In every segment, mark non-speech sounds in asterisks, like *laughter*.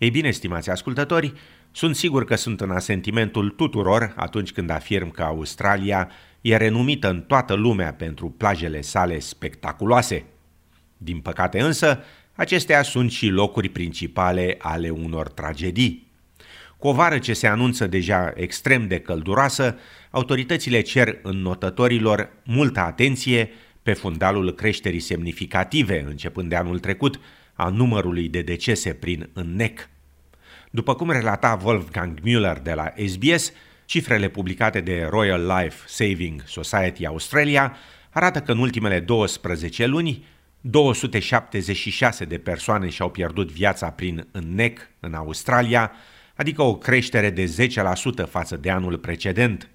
Ei bine, stimați ascultători, sunt sigur că sunt în asentimentul tuturor atunci când afirm că Australia e renumită în toată lumea pentru plajele sale spectaculoase. Din păcate însă, acestea sunt și locuri principale ale unor tragedii. Cu o vară ce se anunță deja extrem de călduroasă, autoritățile cer înnotătorilor multă atenție pe fundalul creșterii semnificative începând de anul trecut a numărului de decese prin înnec. După cum relata Wolfgang Müller de la SBS, cifrele publicate de Royal Life Saving Society Australia arată că în ultimele 12 luni 276 de persoane și-au pierdut viața prin înnec în Australia, adică o creștere de 10% față de anul precedent.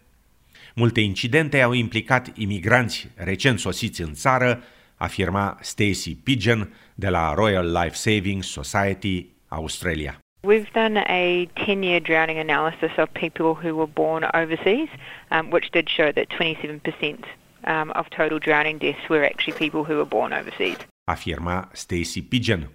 Multe incidente au implicat imigranți recent sosiți în țară, afirma Stacey Pigeon de la Royal Life Saving Society Australia. We've done a 10 year drowning analysis of people who were born overseas, um, which did show that 27% um, of total drowning deaths were actually people who were born overseas. Afirma Stacey Pigeon.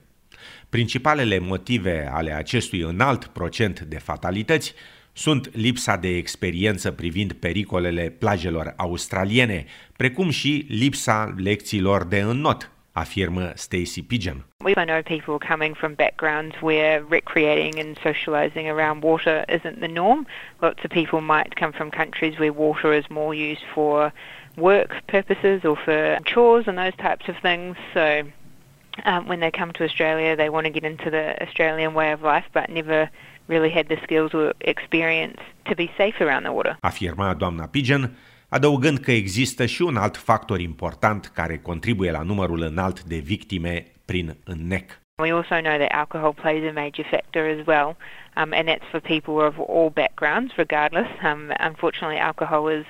Principalele motive ale acestui înalt procent de fatalități sunt lipsa de experiență privind pericolele plajelor australiene, precum și lipsa lecțiilor de înnot, afirmă Stacey Pigeon. We know people coming from backgrounds where recreating and socializing around water isn't the norm. Lots of people might come from countries where water is more used for work purposes or for chores and those types of things. So um, when they come to Australia, they want to get into the Australian way of life, but never really had the skills or experience to be safe around the water. Afirma doamna Pigeon, adăugând că există și un alt factor important care contribuie la numărul înalt de victime prin înnec. We also know that alcohol plays a major factor as well, um, and that's for people of all backgrounds, regardless. Um, unfortunately, alcohol is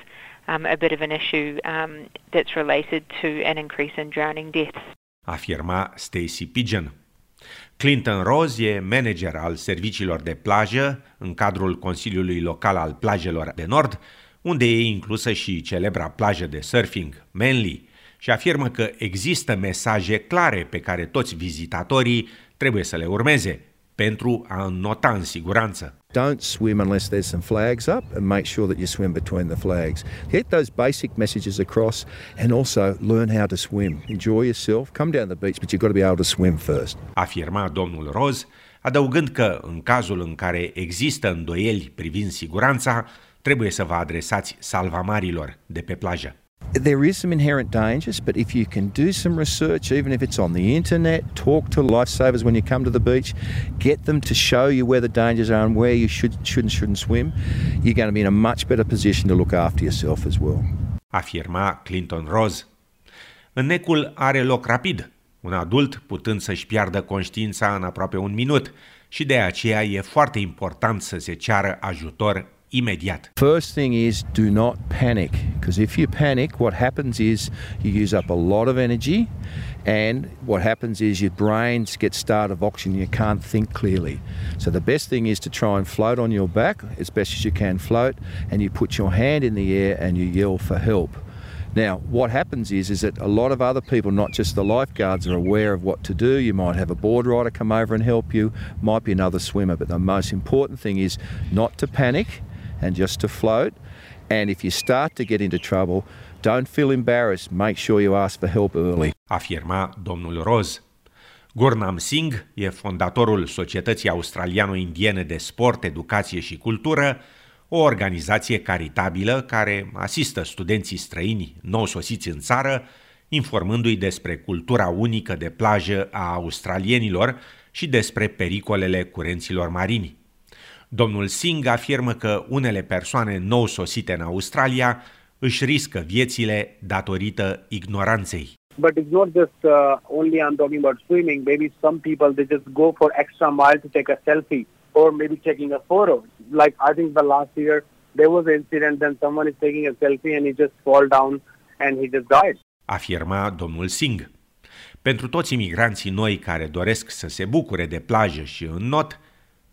um, a bit of an issue um, that's related to an increase in drowning deaths. Afirma Stacey Pigeon. Clinton Rose e manager al serviciilor de plajă în cadrul Consiliului Local al Plajelor de Nord, unde e inclusă și celebra plajă de surfing Manly, și afirmă că există mesaje clare pe care toți vizitatorii trebuie să le urmeze pentru a nota în siguranță. Don't swim unless there's some flags up and make sure that you swim between the flags. Get those basic messages across and also learn how to swim. Enjoy yourself, come down the beach, but you've got to be able to swim first. Afirma domnul Roz, adăugând că în cazul în care există îndoieli privind siguranța, trebuie să vă adresați salvamarilor de pe plajă. There is some inherent dangers, but if you can do some research, even if it's on the internet, talk to lifesavers when you come to the beach, get them to show you where the dangers are and where you should, should and shouldn't swim, you're going to be in a much better position to look after yourself as well. Afirma Clinton Rose. Înnecul are loc rapid, un adult putând să-și piardă conștiința în aproape un minut și de aceea e foarte important să se ceară ajutor imediat. First thing is do not panic because if you panic, what happens is you use up a lot of energy and what happens is your brain gets starved of oxygen you can't think clearly so the best thing is to try and float on your back as best as you can float and you put your hand in the air and you yell for help now, what happens is, is that a lot of other people, not just the lifeguards, are aware of what to do. You might have a board rider come over and help you, might be another swimmer, but the most important thing is not to panic and just to float. And if you start to get into trouble, don't feel embarrassed. Make sure you ask for help early. Afirma domnul Roz. Gurnam Singh e fondatorul Societății Australiano-Indiene de Sport, Educație și Cultură, o organizație caritabilă care asistă studenții străini nou sosiți în țară, informându-i despre cultura unică de plajă a australienilor și despre pericolele curenților marini. Domnul Singh afirmă că unele persoane nou sosite în Australia își riscă viețile datorită ignoranței. But it's not just uh, only I'm talking about swimming. Maybe some people they just go for extra mile to take a selfie or maybe taking a photo. Like I think the last year there was an incident then someone is taking a selfie and he just fall down and he just died. Afirma domnul Singh. Pentru toți imigranții noi care doresc să se bucure de plajă și în not,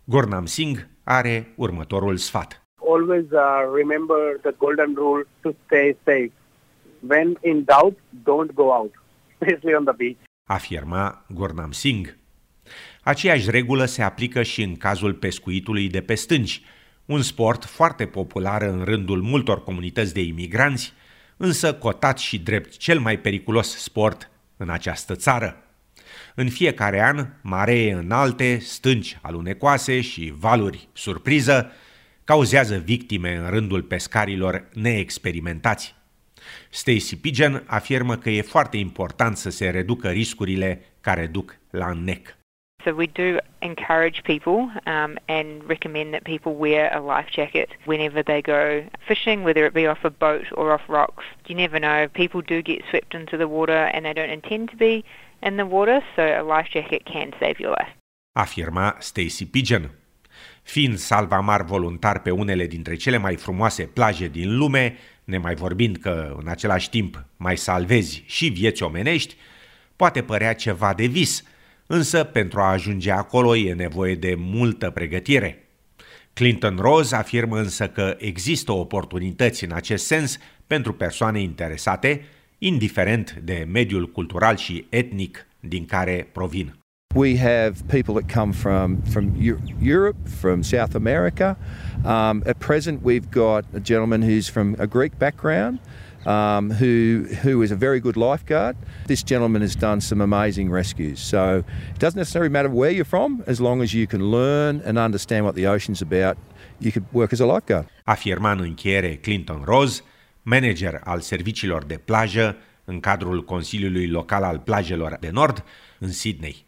Gurnam Singh are următorul sfat. Always uh, remember the golden rule to stay safe. When in doubt, don't go out, *laughs* especially on the beach. Afirma Gurnam Singh. Aceeași regulă se aplică și în cazul pescuitului de pe stânci, un sport foarte popular în rândul multor comunități de imigranți, însă cotat și drept cel mai periculos sport în această țară. În fiecare an, maree înalte, stânci alunecoase și valuri surpriză cauzează victime în rândul pescarilor neexperimentați. Stacy Pigeon afirmă că e foarte important să se reducă riscurile care duc la înnec. So we do encourage people um, and recommend that people wear a life jacket whenever they go fishing, whether it be off a boat or off rocks. You never know. People do get swept into the water and they don't intend to be in the water, so a life jacket can save your life. Afirma Stacy Pigeon. Fiind salvamar voluntar pe unele dintre cele mai frumoase plaje din lume, nemai vorbind că în același timp mai salvezi și vieți omenești, poate părea ceva de vis, însă pentru a ajunge acolo e nevoie de multă pregătire. Clinton Rose afirmă însă că există oportunități în acest sens pentru persoane interesate, indiferent de mediul cultural și etnic din care provin. We have people that come from, from Europe, from South America. Um, at present, we've got a gentleman who's from a Greek background. Um, who who is a very good lifeguard. This gentleman has done some amazing rescues. So it doesn't necessarily matter where you're from, as long as you can learn and understand what the ocean's about, you could work as a lifeguard. Afirma în încheiere Clinton Rose, manager al serviciilor de plajă în cadrul Consiliului Local al Plajelor de Nord în Sydney.